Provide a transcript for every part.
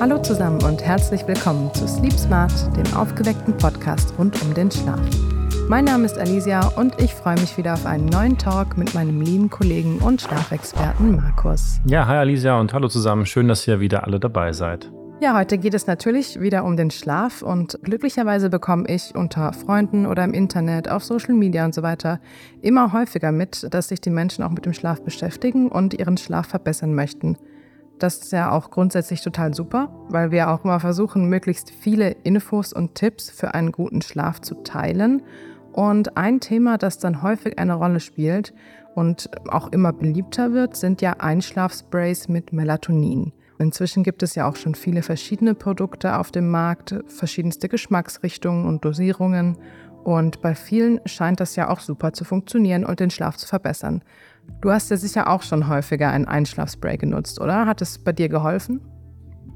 Hallo zusammen und herzlich willkommen zu Sleep Smart, dem aufgeweckten Podcast rund um den Schlaf. Mein Name ist Alicia und ich freue mich wieder auf einen neuen Talk mit meinem lieben Kollegen und Schlafexperten Markus. Ja, hi Alicia und hallo zusammen. Schön, dass ihr wieder alle dabei seid. Ja, heute geht es natürlich wieder um den Schlaf und glücklicherweise bekomme ich unter Freunden oder im Internet, auf Social Media und so weiter immer häufiger mit, dass sich die Menschen auch mit dem Schlaf beschäftigen und ihren Schlaf verbessern möchten. Das ist ja auch grundsätzlich total super, weil wir auch immer versuchen, möglichst viele Infos und Tipps für einen guten Schlaf zu teilen. Und ein Thema, das dann häufig eine Rolle spielt und auch immer beliebter wird, sind ja Einschlafsprays mit Melatonin. Inzwischen gibt es ja auch schon viele verschiedene Produkte auf dem Markt, verschiedenste Geschmacksrichtungen und Dosierungen. Und bei vielen scheint das ja auch super zu funktionieren und den Schlaf zu verbessern. Du hast ja sicher auch schon häufiger ein Einschlafspray genutzt, oder? Hat es bei dir geholfen?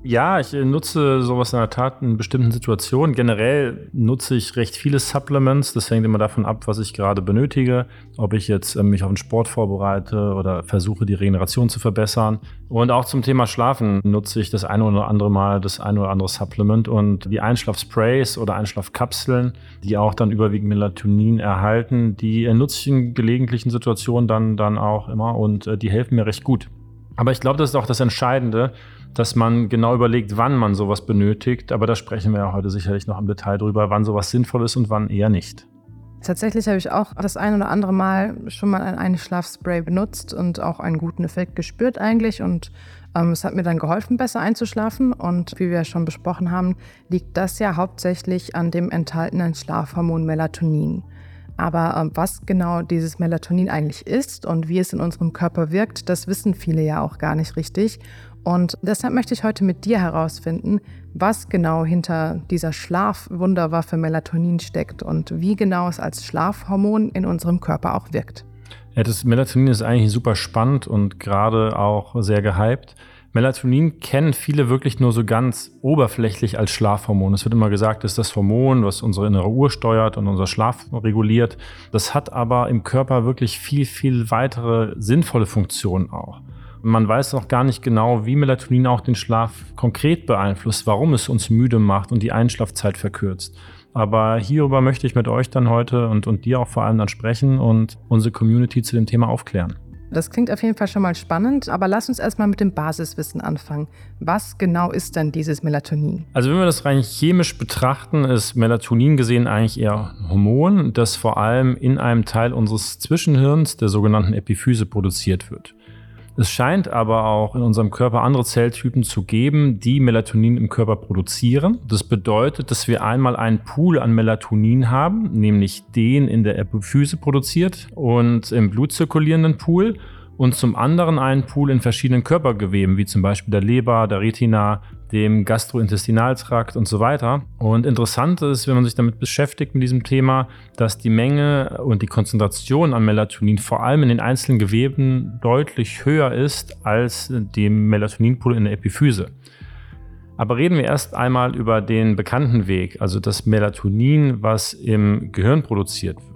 Ja, ich äh, nutze sowas in der Tat in bestimmten Situationen. Generell nutze ich recht viele Supplements. Das hängt immer davon ab, was ich gerade benötige. Ob ich jetzt äh, mich auf den Sport vorbereite oder versuche, die Regeneration zu verbessern. Und auch zum Thema Schlafen nutze ich das eine oder andere Mal das eine oder andere Supplement. Und die Einschlafsprays oder Einschlafkapseln, die auch dann überwiegend Melatonin erhalten, die äh, nutze ich in gelegentlichen Situationen dann, dann auch immer und die helfen mir recht gut. Aber ich glaube, das ist auch das Entscheidende dass man genau überlegt, wann man sowas benötigt. Aber da sprechen wir ja heute sicherlich noch im Detail drüber, wann sowas sinnvoll ist und wann eher nicht. Tatsächlich habe ich auch das ein oder andere Mal schon mal ein Einschlafspray benutzt und auch einen guten Effekt gespürt eigentlich. Und ähm, es hat mir dann geholfen, besser einzuschlafen. Und wie wir schon besprochen haben, liegt das ja hauptsächlich an dem enthaltenen Schlafhormon Melatonin. Aber ähm, was genau dieses Melatonin eigentlich ist und wie es in unserem Körper wirkt, das wissen viele ja auch gar nicht richtig. Und deshalb möchte ich heute mit dir herausfinden, was genau hinter dieser Schlafwunderwaffe Melatonin steckt und wie genau es als Schlafhormon in unserem Körper auch wirkt. Ja, das Melatonin ist eigentlich super spannend und gerade auch sehr gehypt. Melatonin kennen viele wirklich nur so ganz oberflächlich als Schlafhormon. Es wird immer gesagt, es ist das Hormon, was unsere innere Uhr steuert und unser Schlaf reguliert. Das hat aber im Körper wirklich viel, viel weitere sinnvolle Funktionen auch. Man weiß noch gar nicht genau, wie Melatonin auch den Schlaf konkret beeinflusst, warum es uns müde macht und die Einschlafzeit verkürzt. Aber hierüber möchte ich mit euch dann heute und, und dir auch vor allem dann sprechen und unsere Community zu dem Thema aufklären. Das klingt auf jeden Fall schon mal spannend, aber lass uns erstmal mit dem Basiswissen anfangen. Was genau ist denn dieses Melatonin? Also wenn wir das rein chemisch betrachten, ist Melatonin gesehen eigentlich eher ein Hormon, das vor allem in einem Teil unseres Zwischenhirns, der sogenannten Epiphyse, produziert wird. Es scheint aber auch in unserem Körper andere Zelltypen zu geben, die Melatonin im Körper produzieren. Das bedeutet, dass wir einmal einen Pool an Melatonin haben, nämlich den in der Epiphyse produziert und im Blut zirkulierenden Pool und zum anderen einen Pool in verschiedenen Körpergeweben, wie zum Beispiel der Leber, der Retina, dem Gastrointestinaltrakt und so weiter. Und interessant ist, wenn man sich damit beschäftigt mit diesem Thema, dass die Menge und die Konzentration an Melatonin vor allem in den einzelnen Geweben deutlich höher ist als dem Melatoninpool in der Epiphyse. Aber reden wir erst einmal über den bekannten Weg, also das Melatonin, was im Gehirn produziert wird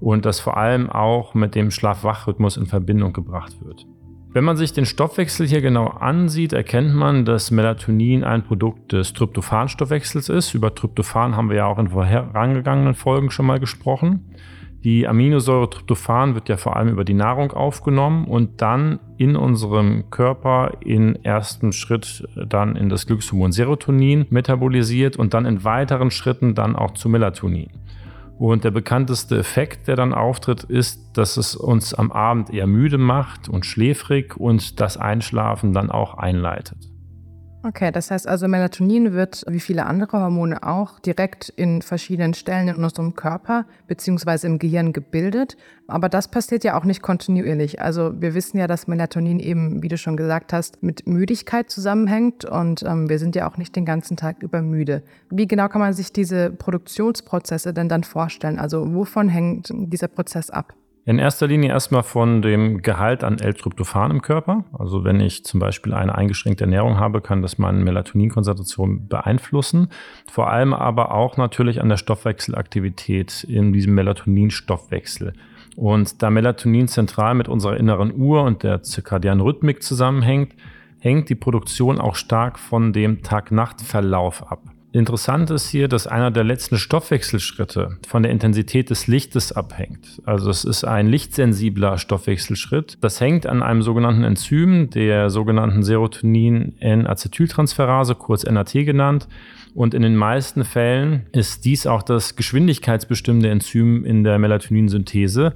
und das vor allem auch mit dem Schlaf-Wach-Rhythmus in Verbindung gebracht wird. Wenn man sich den Stoffwechsel hier genau ansieht, erkennt man, dass Melatonin ein Produkt des Tryptophan-Stoffwechsels ist. Über Tryptophan haben wir ja auch in vorhergegangenen Folgen schon mal gesprochen. Die Aminosäure Tryptophan wird ja vor allem über die Nahrung aufgenommen und dann in unserem Körper in ersten Schritt dann in das Glückshormon Serotonin metabolisiert und dann in weiteren Schritten dann auch zu Melatonin. Und der bekannteste Effekt, der dann auftritt, ist, dass es uns am Abend eher müde macht und schläfrig und das Einschlafen dann auch einleitet. Okay, das heißt also, Melatonin wird wie viele andere Hormone auch direkt in verschiedenen Stellen in unserem Körper bzw. im Gehirn gebildet. Aber das passiert ja auch nicht kontinuierlich. Also wir wissen ja, dass Melatonin eben, wie du schon gesagt hast, mit Müdigkeit zusammenhängt und ähm, wir sind ja auch nicht den ganzen Tag über müde. Wie genau kann man sich diese Produktionsprozesse denn dann vorstellen? Also wovon hängt dieser Prozess ab? In erster Linie erstmal von dem Gehalt an L-Tryptophan im Körper. Also wenn ich zum Beispiel eine eingeschränkte Ernährung habe, kann das meine Melatoninkonzentration beeinflussen. Vor allem aber auch natürlich an der Stoffwechselaktivität in diesem Melatoninstoffwechsel. Und da Melatonin zentral mit unserer inneren Uhr und der zirkadianen Rhythmik zusammenhängt, hängt die Produktion auch stark von dem Tag-Nacht-Verlauf ab. Interessant ist hier, dass einer der letzten Stoffwechselschritte von der Intensität des Lichtes abhängt. Also es ist ein lichtsensibler Stoffwechselschritt. Das hängt an einem sogenannten Enzym, der sogenannten Serotonin-N-Acetyltransferase, kurz NAT genannt. Und in den meisten Fällen ist dies auch das geschwindigkeitsbestimmende Enzym in der Melatoninsynthese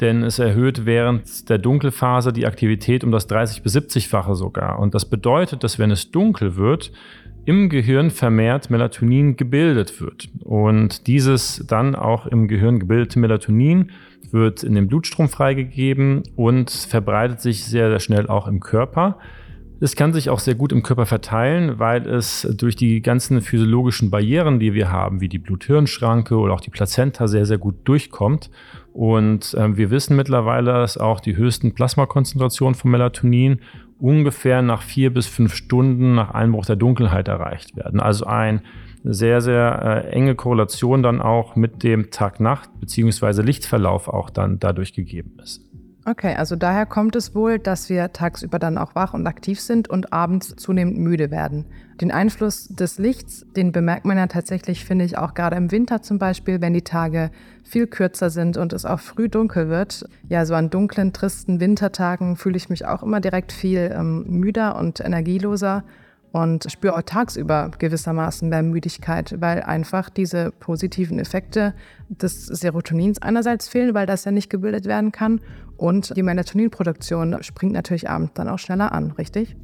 denn es erhöht während der Dunkelphase die Aktivität um das 30 bis 70-fache sogar. Und das bedeutet, dass wenn es dunkel wird, im Gehirn vermehrt Melatonin gebildet wird. Und dieses dann auch im Gehirn gebildete Melatonin wird in den Blutstrom freigegeben und verbreitet sich sehr, sehr schnell auch im Körper. Es kann sich auch sehr gut im Körper verteilen, weil es durch die ganzen physiologischen Barrieren, die wir haben, wie die Blut-Hirn-Schranke oder auch die Plazenta, sehr, sehr gut durchkommt. Und äh, wir wissen mittlerweile, dass auch die höchsten Plasmakonzentrationen von Melatonin ungefähr nach vier bis fünf Stunden nach Einbruch der Dunkelheit erreicht werden. Also eine sehr, sehr äh, enge Korrelation dann auch mit dem Tag-Nacht- bzw. Lichtverlauf auch dann dadurch gegeben ist. Okay, also daher kommt es wohl, dass wir tagsüber dann auch wach und aktiv sind und abends zunehmend müde werden. Den Einfluss des Lichts, den bemerkt man ja tatsächlich, finde ich, auch gerade im Winter zum Beispiel, wenn die Tage viel kürzer sind und es auch früh dunkel wird. Ja, so an dunklen, tristen Wintertagen fühle ich mich auch immer direkt viel ähm, müder und energieloser und spüre auch tagsüber gewissermaßen mehr Müdigkeit, weil einfach diese positiven Effekte des Serotonins einerseits fehlen, weil das ja nicht gebildet werden kann und die Melatoninproduktion springt natürlich abends dann auch schneller an, richtig?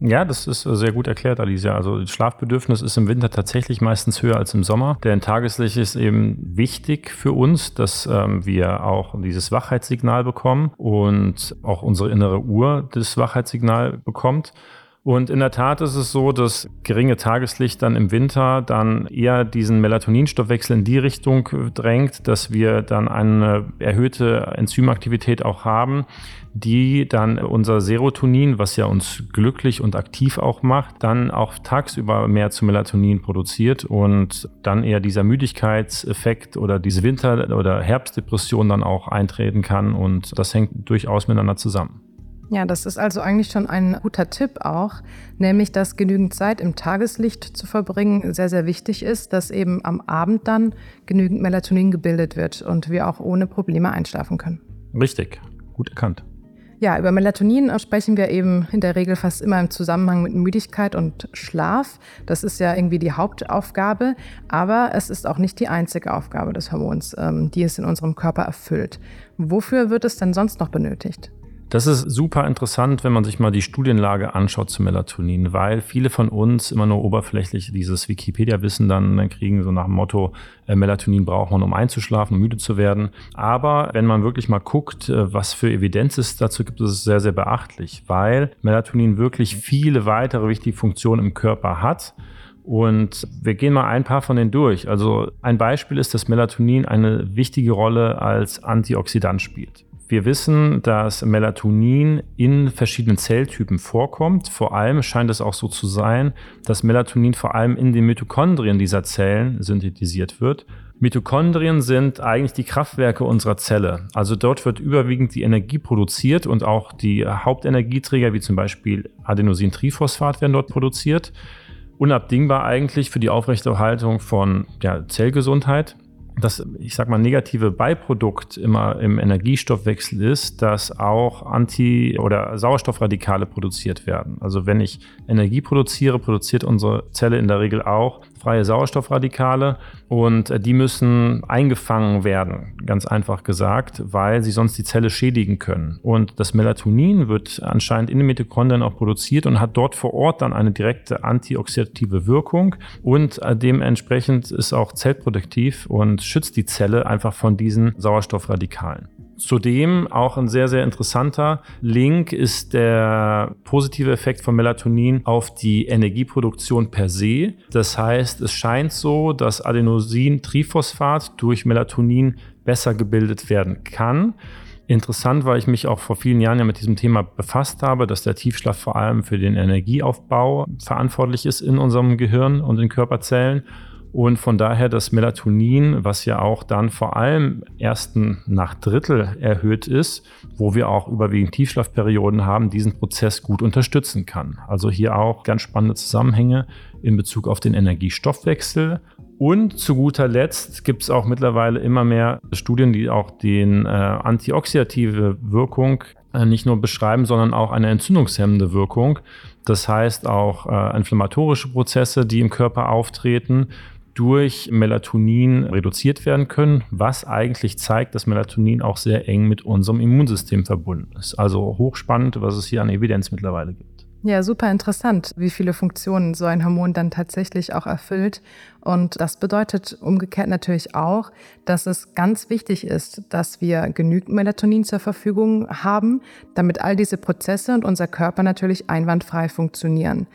Ja, das ist sehr gut erklärt, Alicia. Also das Schlafbedürfnis ist im Winter tatsächlich meistens höher als im Sommer. Denn Tageslicht ist eben wichtig für uns, dass ähm, wir auch dieses Wachheitssignal bekommen und auch unsere innere Uhr das Wachheitssignal bekommt. Und in der Tat ist es so, dass geringe Tageslicht dann im Winter dann eher diesen Melatoninstoffwechsel in die Richtung drängt, dass wir dann eine erhöhte Enzymaktivität auch haben, die dann unser Serotonin, was ja uns glücklich und aktiv auch macht, dann auch tagsüber mehr zu Melatonin produziert und dann eher dieser Müdigkeitseffekt oder diese Winter- oder Herbstdepression dann auch eintreten kann und das hängt durchaus miteinander zusammen. Ja, das ist also eigentlich schon ein guter Tipp auch, nämlich dass genügend Zeit im Tageslicht zu verbringen sehr, sehr wichtig ist, dass eben am Abend dann genügend Melatonin gebildet wird und wir auch ohne Probleme einschlafen können. Richtig, gut erkannt. Ja, über Melatonin sprechen wir eben in der Regel fast immer im Zusammenhang mit Müdigkeit und Schlaf. Das ist ja irgendwie die Hauptaufgabe, aber es ist auch nicht die einzige Aufgabe des Hormons, ähm, die es in unserem Körper erfüllt. Wofür wird es denn sonst noch benötigt? Das ist super interessant, wenn man sich mal die Studienlage anschaut zu Melatonin, weil viele von uns immer nur oberflächlich dieses Wikipedia-Wissen dann, dann kriegen, so nach dem Motto, äh, Melatonin braucht man, um einzuschlafen, um müde zu werden. Aber wenn man wirklich mal guckt, äh, was für Evidenz es dazu gibt, ist es sehr, sehr beachtlich, weil Melatonin wirklich viele weitere wichtige Funktionen im Körper hat. Und wir gehen mal ein paar von denen durch. Also ein Beispiel ist, dass Melatonin eine wichtige Rolle als Antioxidant spielt. Wir wissen, dass Melatonin in verschiedenen Zelltypen vorkommt. Vor allem scheint es auch so zu sein, dass Melatonin vor allem in den Mitochondrien dieser Zellen synthetisiert wird. Mitochondrien sind eigentlich die Kraftwerke unserer Zelle. Also dort wird überwiegend die Energie produziert und auch die Hauptenergieträger wie zum Beispiel Adenosintriphosphat werden dort produziert. Unabdingbar eigentlich für die Aufrechterhaltung von ja, Zellgesundheit das, ich sag mal, negative Beiprodukt immer im Energiestoffwechsel ist, dass auch Anti- oder Sauerstoffradikale produziert werden. Also wenn ich Energie produziere, produziert unsere Zelle in der Regel auch freie Sauerstoffradikale und äh, die müssen eingefangen werden, ganz einfach gesagt, weil sie sonst die Zelle schädigen können. Und das Melatonin wird anscheinend in den Mitochondrien auch produziert und hat dort vor Ort dann eine direkte antioxidative Wirkung und äh, dementsprechend ist auch zellproduktiv und schützt die Zelle einfach von diesen Sauerstoffradikalen. Zudem auch ein sehr, sehr interessanter Link ist der positive Effekt von Melatonin auf die Energieproduktion per se. Das heißt, es scheint so, dass Adenosin-Triphosphat durch Melatonin besser gebildet werden kann. Interessant, weil ich mich auch vor vielen Jahren ja mit diesem Thema befasst habe, dass der Tiefschlaf vor allem für den Energieaufbau verantwortlich ist in unserem Gehirn und in Körperzellen Und von daher das Melatonin, was ja auch dann vor allem ersten nach Drittel erhöht ist, wo wir auch überwiegend Tiefschlafperioden haben, diesen Prozess gut unterstützen kann. Also hier auch ganz spannende Zusammenhänge in Bezug auf den Energiestoffwechsel. Und zu guter Letzt gibt es auch mittlerweile immer mehr Studien, die auch den äh, antioxidative Wirkung äh, nicht nur beschreiben, sondern auch eine entzündungshemmende Wirkung. Das heißt auch äh, inflammatorische Prozesse, die im Körper auftreten durch Melatonin reduziert werden können, was eigentlich zeigt, dass Melatonin auch sehr eng mit unserem Immunsystem verbunden ist. Also hochspannend, was es hier an Evidenz mittlerweile gibt. Ja, super interessant, wie viele Funktionen so ein Hormon dann tatsächlich auch erfüllt. Und das bedeutet umgekehrt natürlich auch, dass es ganz wichtig ist, dass wir genügend Melatonin zur Verfügung haben, damit all diese Prozesse und unser Körper natürlich einwandfrei funktionieren.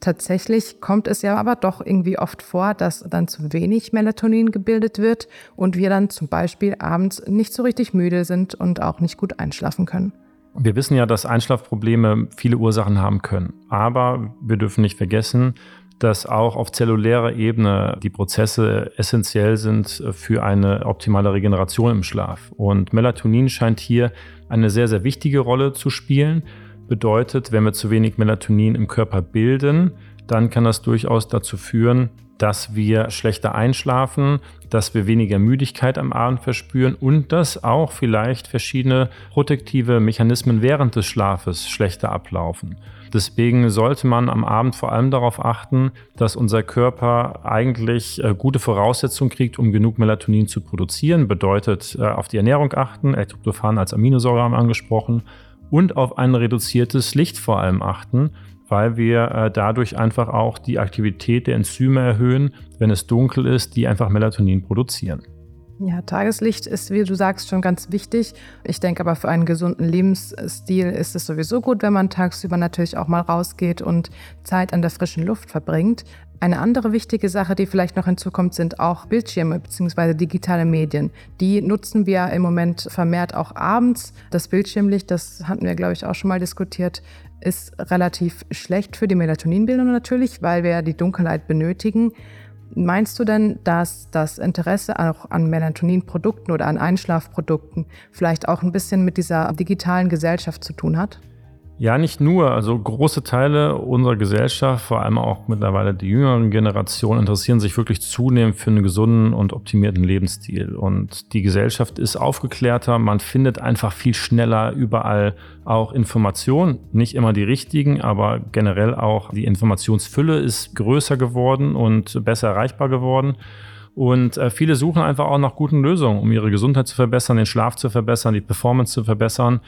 Tatsächlich kommt es ja aber doch irgendwie oft vor, dass dann zu wenig Melatonin gebildet wird und wir dann zum Beispiel abends nicht so richtig müde sind und auch nicht gut einschlafen können. Wir wissen ja, dass Einschlafprobleme viele Ursachen haben können. Aber wir dürfen nicht vergessen, dass auch auf zellulärer Ebene die Prozesse essentiell sind für eine optimale Regeneration im Schlaf. Und Melatonin scheint hier eine sehr, sehr wichtige Rolle zu spielen bedeutet, wenn wir zu wenig Melatonin im Körper bilden, dann kann das durchaus dazu führen, dass wir schlechter einschlafen, dass wir weniger Müdigkeit am Abend verspüren und dass auch vielleicht verschiedene protektive Mechanismen während des Schlafes schlechter ablaufen. Deswegen sollte man am Abend vor allem darauf achten, dass unser Körper eigentlich äh, gute Voraussetzungen kriegt, um genug Melatonin zu produzieren. Bedeutet äh, auf die Ernährung achten, L-Tryptophan als Aminosäure haben wir angesprochen und auf ein reduziertes Licht vor allem achten, weil wir äh, dadurch einfach auch die Aktivität der Enzyme erhöhen, wenn es dunkel ist, die einfach Melatonin produzieren. Ja, Tageslicht ist, wie du sagst, schon ganz wichtig. Ich denke aber für einen gesunden Lebensstil ist es sowieso gut, wenn man tagsüber natürlich auch mal rausgeht und Zeit an der frischen Luft verbringt. Eine andere wichtige Sache, die vielleicht noch hinzukommt, sind auch Bildschirme bzw. digitale Medien. Die nutzen wir im Moment vermehrt auch abends. Das Bildschirmlicht, das hatten wir, glaube ich, auch schon mal diskutiert, ist relativ schlecht für die Melatoninbildung natürlich, weil wir die Dunkelheit benötigen. Meinst du denn, dass das Interesse auch an Melatoninprodukten oder an Einschlafprodukten vielleicht auch ein bisschen mit dieser digitalen Gesellschaft zu tun hat? Ja, nicht nur. Also große Teile unserer Gesellschaft, vor allem auch mittlerweile die jüngeren Generationen, interessieren sich wirklich zunehmend für einen gesunden und optimierten Lebensstil. Und die Gesellschaft ist aufgeklärter. Man findet einfach viel schneller überall auch Informationen. Nicht immer die richtigen, aber generell auch die Informationsfülle ist größer geworden und besser erreichbar geworden. Und äh, viele suchen einfach auch nach guten Lösungen, um ihre Gesundheit zu verbessern, den Schlaf zu verbessern, die Performance zu verbessern.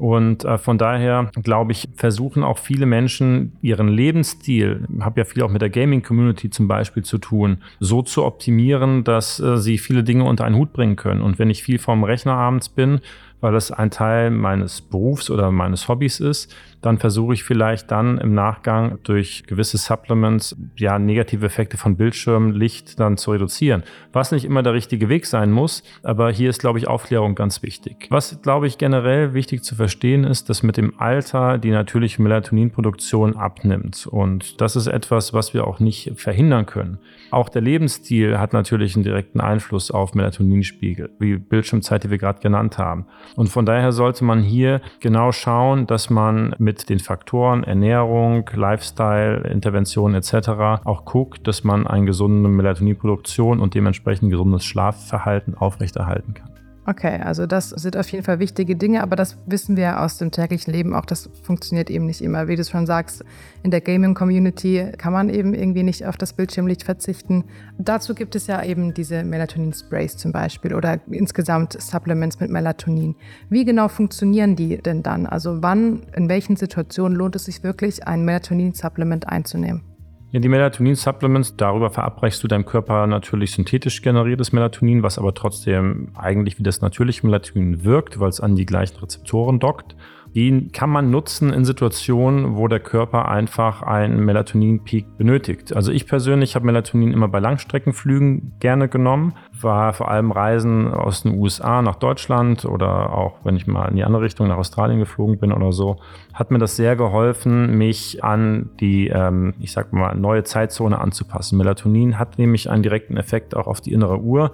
Und äh, von daher, glaube ich, versuchen auch viele Menschen ihren Lebensstil, habe ja viel auch mit der Gaming-Community zum Beispiel zu tun, so zu optimieren, dass äh, sie viele Dinge unter einen Hut bringen können. Und wenn ich viel vorm Rechner abends bin, weil das ein Teil meines Berufs oder meines Hobbys ist, dann versuche ich vielleicht dann im Nachgang durch gewisse Supplements ja negative Effekte von Bildschirmlicht dann zu reduzieren. Was nicht immer der richtige Weg sein muss, aber hier ist, glaube ich, Aufklärung ganz wichtig. Was, glaube ich, generell wichtig zu verstehen ist, dass mit dem Alter die natürliche Melatoninproduktion abnimmt. Und das ist etwas, was wir auch nicht verhindern können. Auch der Lebensstil hat natürlich einen direkten Einfluss auf Melatoninspiegel, wie Bildschirmzeit, die wir gerade genannt haben. Und von daher sollte man hier genau schauen, dass man mit den Faktoren Ernährung, Lifestyle, Intervention etc. auch guckt, dass man eine gesunde Melatoninproduktion und dementsprechend gesundes Schlafverhalten aufrechterhalten kann. Okay, also das sind auf jeden Fall wichtige Dinge, aber das wissen wir aus dem täglichen Leben auch, das funktioniert eben nicht immer. Wie du schon sagst, in der Gaming-Community kann man eben irgendwie nicht auf das Bildschirmlicht verzichten. Dazu gibt es ja eben diese Melatonin-Sprays zum Beispiel oder insgesamt Supplements mit Melatonin. Wie genau funktionieren die denn dann? Also wann, in welchen Situationen lohnt es sich wirklich, ein Melatonin-Supplement einzunehmen? Ja, die Melatonin-Supplements, darüber verabreichst du deinem Körper natürlich synthetisch generiertes Melatonin, was aber trotzdem eigentlich wie das natürliche Melatonin wirkt, weil es an die gleichen Rezeptoren dockt. Die kann man nutzen in Situationen, wo der Körper einfach einen Melatonin-Peak benötigt. Also ich persönlich habe Melatonin immer bei Langstreckenflügen gerne genommen, war vor allem Reisen aus den USA nach Deutschland oder auch wenn ich mal in die andere Richtung nach Australien geflogen bin oder so, hat mir das sehr geholfen, mich an die, ähm, ich sag mal, neue Zeitzone anzupassen. Melatonin hat nämlich einen direkten Effekt auch auf die innere Uhr,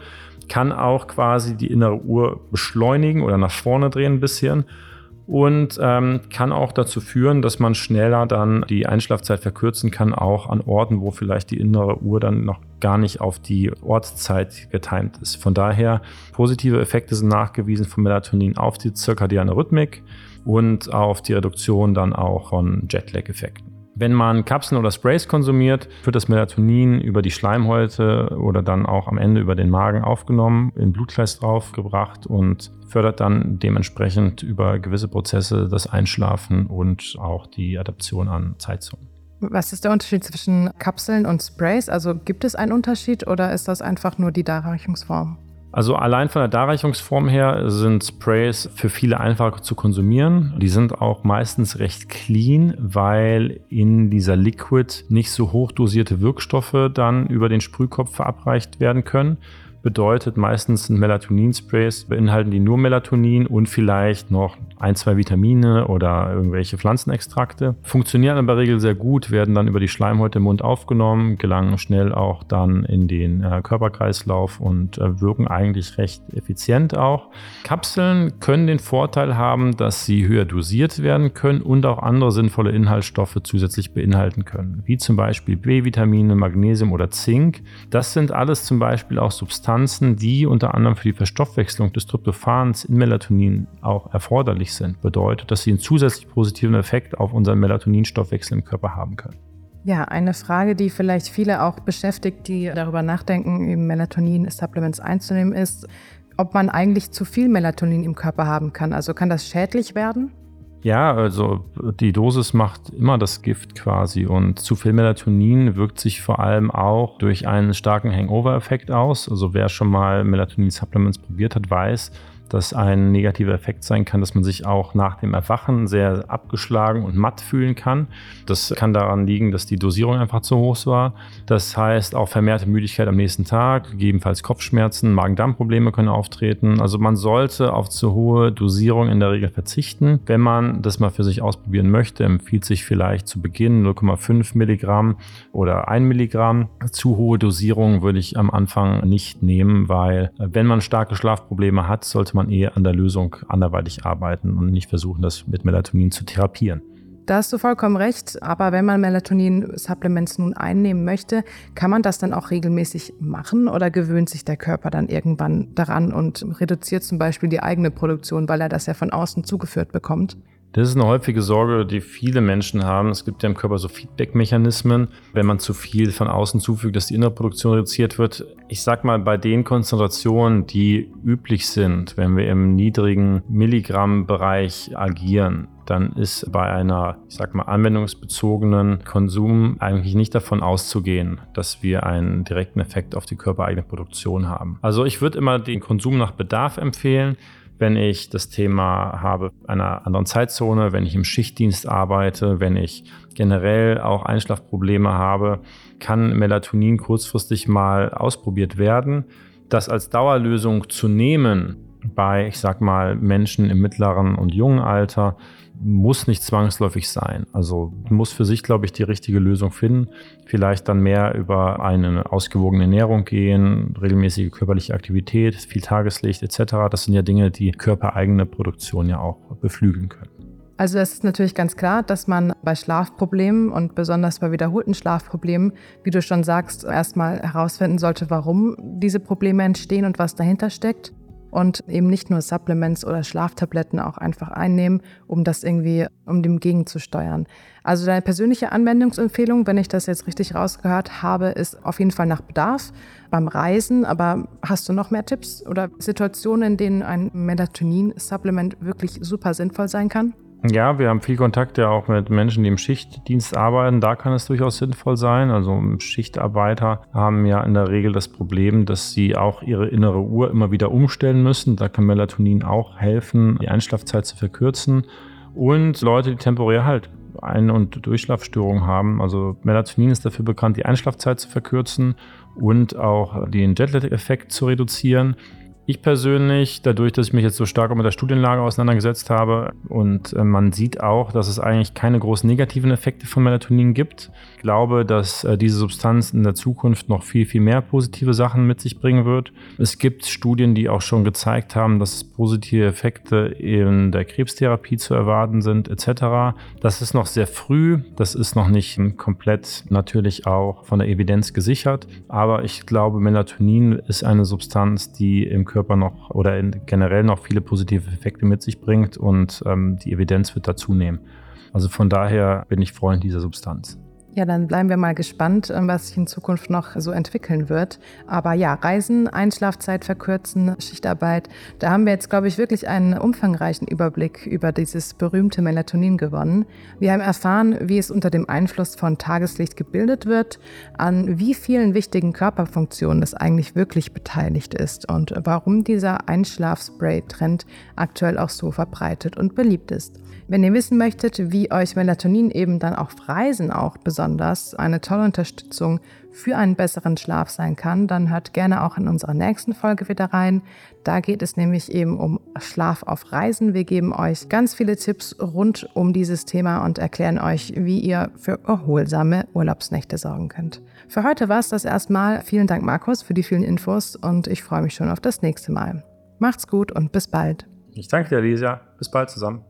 kann auch quasi die innere Uhr beschleunigen oder nach vorne drehen ein bisschen und ähm, kann auch dazu führen, dass man schneller dann die Einschlafzeit verkürzen kann, auch an Orten, wo vielleicht die innere Uhr dann noch gar nicht auf die Ortszeit getimt ist. Von daher, positive Effekte sind nachgewiesen von Melatonin auf die zirkadiane Rhythmik und auf die Reduktion dann auch von Jetlag-Effekten. Wenn man Kapseln oder Sprays konsumiert, wird das Melatonin über die Schleimhäute oder dann auch am Ende über den Magen aufgenommen, in Blutkreis draufgebracht und fördert dann dementsprechend über gewisse Prozesse das Einschlafen und auch die Adaption an Zeitzonen. Was ist der Unterschied zwischen Kapseln und Sprays? Also gibt es einen Unterschied oder ist das einfach nur die Darreichungsform? Also allein von der Darreichungsform her sind Sprays für viele einfacher zu konsumieren. Die sind auch meistens recht clean, weil in dieser Liquid nicht so hochdosierte Wirkstoffe dann über den Sprühkopf verabreicht werden können bedeutet meistens sind Melatonin-Sprays, beinhalten die nur Melatonin und vielleicht noch ein, zwei Vitamine oder irgendwelche Pflanzenextrakte. Funktionieren der Regel sehr gut, werden dann über die Schleimhäute im Mund aufgenommen, gelangen schnell auch dann in den äh, Körperkreislauf und äh, wirken eigentlich recht effizient auch. Kapseln können den Vorteil haben, dass sie höher dosiert werden können und auch andere sinnvolle Inhaltsstoffe zusätzlich beinhalten können, wie zum Beispiel B-Vitamine, Magnesium oder Zink. Das sind alles zum Beispiel auch Substanzen, Substanzen, die unter anderem für die Verstoffwechslung des Tryptophans in Melatonin auch erforderlich sind, bedeutet, dass sie einen zusätzlich positiven Effekt auf unseren Melatoninstoffwechsel im Körper haben können. Ja, eine Frage, die vielleicht viele auch beschäftigt, die darüber nachdenken, eben Melatonin-Supplements einzunehmen, ist, ob man eigentlich zu viel Melatonin im Körper haben kann. Also kann das schädlich werden? Ja, also die Dosis macht immer das Gift quasi und zu viel Melatonin wirkt sich vor allem auch durch einen starken Hangover-Effekt aus. Also wer schon mal Melatonin-Supplements probiert hat, weiß, dass ein negativer Effekt sein kann, dass man sich auch nach dem Erwachen sehr abgeschlagen und matt fühlen kann. Das kann daran liegen, dass die Dosierung einfach zu hoch war. Das heißt auch vermehrte Müdigkeit am nächsten Tag, gegebenenfalls Kopfschmerzen, Magen-Darm-Probleme können auftreten. Also man sollte auf zu hohe Dosierung in der Regel verzichten. Wenn man das mal für sich ausprobieren möchte, empfiehlt sich vielleicht zu Beginn 0,5 Milligramm oder 1 Milligramm. Zu hohe Dosierung würde ich am Anfang nicht nehmen, weil wenn man starke Schlafprobleme hat, sollte man eher an der Lösung anderweitig arbeiten und nicht versuchen, das mit Melatonin zu therapieren. Da hast du vollkommen recht, aber wenn man Melatonin-Supplements nun einnehmen möchte, kann man das dann auch regelmäßig machen oder gewöhnt sich der Körper dann irgendwann daran und reduziert zum Beispiel die eigene Produktion, weil er das ja von außen zugeführt bekommt? Das ist eine häufige Sorge, die viele Menschen haben. Es gibt ja im Körper so Feedback-Mechanismen, wenn man zu viel von außen zufügt, dass die innere Produktion reduziert wird. Ich sag mal, bei den Konzentrationen, die üblich sind, wenn wir im niedrigen Milligramm-Bereich agieren, dann ist bei einer, ich sag mal, anwendungsbezogenen Konsum eigentlich nicht davon auszugehen, dass wir einen direkten Effekt auf die körpereigene Produktion haben. Also ich würde immer den Konsum nach Bedarf empfehlen wenn ich das Thema habe einer anderen Zeitzone, wenn ich im Schichtdienst arbeite, wenn ich generell auch Einschlafprobleme habe, kann Melatonin kurzfristig mal ausprobiert werden. Das als Dauerlösung zu nehmen bei, ich sag mal, Menschen im mittleren und jungen Alter, muss nicht zwangsläufig sein. Also muss für sich, glaube ich, die richtige Lösung finden. Vielleicht dann mehr über eine ausgewogene Ernährung gehen, regelmäßige körperliche Aktivität, viel Tageslicht etc. Das sind ja Dinge, die körpereigene Produktion ja auch beflügeln können. Also es ist natürlich ganz klar, dass man bei Schlafproblemen und besonders bei wiederholten Schlafproblemen, wie du schon sagst, erstmal herausfinden sollte, warum diese Probleme entstehen und was dahinter steckt und eben nicht nur Supplements oder Schlaftabletten auch einfach einnehmen, um das irgendwie, um dem gegenzusteuern. Also deine persönliche Anwendungsempfehlung, wenn ich das jetzt richtig rausgehört habe, ist auf jeden Fall nach Bedarf beim Reisen. Aber hast du noch mehr Tipps oder Situationen, in denen ein Melatonin-Supplement wirklich super sinnvoll sein kann? Ja, wir haben viel Kontakt ja auch mit Menschen, die im Schichtdienst arbeiten. Da kann es durchaus sinnvoll sein. Also Schichtarbeiter haben ja in der Regel das Problem, dass sie auch ihre innere Uhr immer wieder umstellen müssen. Da kann Melatonin auch helfen, die Einschlafzeit zu verkürzen. und Leute, die temporär halt Ein- und Durchschlafstörungen haben. Also Melatonin ist dafür bekannt, die Einschlafzeit zu verkürzen und auch den Jetlag-Effekt zu reduzieren. Ich persönlich, dadurch, dass ich mich jetzt so stark mit der Studienlage auseinandergesetzt habe und äh, man sieht auch, dass es eigentlich keine großen negativen Effekte von Melatonin gibt, glaube, dass äh, diese Substanz in der Zukunft noch viel, viel mehr positive Sachen mit sich bringen wird. Es gibt Studien, die auch schon gezeigt haben, dass positive Effekte in der Krebstherapie zu erwarten sind, etc. Das ist noch sehr früh, das ist noch nicht komplett natürlich auch von der Evidenz gesichert, aber ich glaube, Melatonin ist eine Substanz, die im Körper Körper noch oder generell noch viele positive Effekte mit sich bringt und ähm, die Evidenz wird dazu nehmen. Also von daher bin ich Freund dieser Substanz. Ja, dann bleiben wir mal gespannt, ähm, was sich in Zukunft noch so entwickeln wird. Aber ja, Reisen, Einschlafzeit verkürzen, Schichtarbeit, da haben wir jetzt, glaube ich, wirklich einen umfangreichen Überblick über dieses berühmte Melatonin gewonnen. Wir haben erfahren, wie es unter dem Einfluss von Tageslicht gebildet wird, an wie vielen wichtigen Körperfunktionen es eigentlich wirklich beteiligt ist und warum dieser Einschlafspray-Trend aktuell auch so verbreitet und beliebt ist. Wenn ihr wissen möchtet, wie euch Melatonin eben dann auf Reisen auch besonders eine tolle Unterstützung für einen besseren Schlaf sein kann, dann hört gerne auch in unserer nächsten Folge wieder rein. Da geht es nämlich eben um Schlaf auf Reisen. Wir geben euch ganz viele Tipps rund um dieses Thema und erklären euch, wie ihr für erholsame Urlaubsnächte sorgen könnt. Für heute war es das erstmal. Vielen Dank, Markus, für die vielen Infos und ich freue mich schon auf das nächste Mal. Macht's gut und bis bald. Ich danke dir, Lisa. Bis bald zusammen.